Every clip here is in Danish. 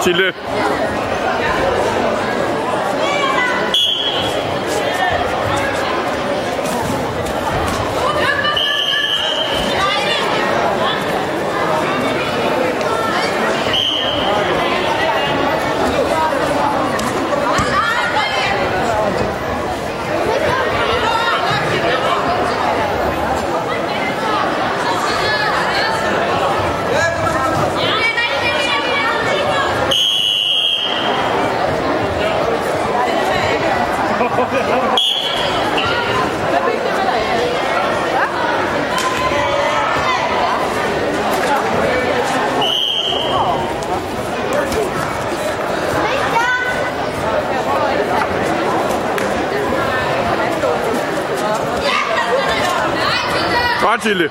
Godt, Tilde. Godt, Tilde.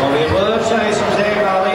Well, we were chasing Zero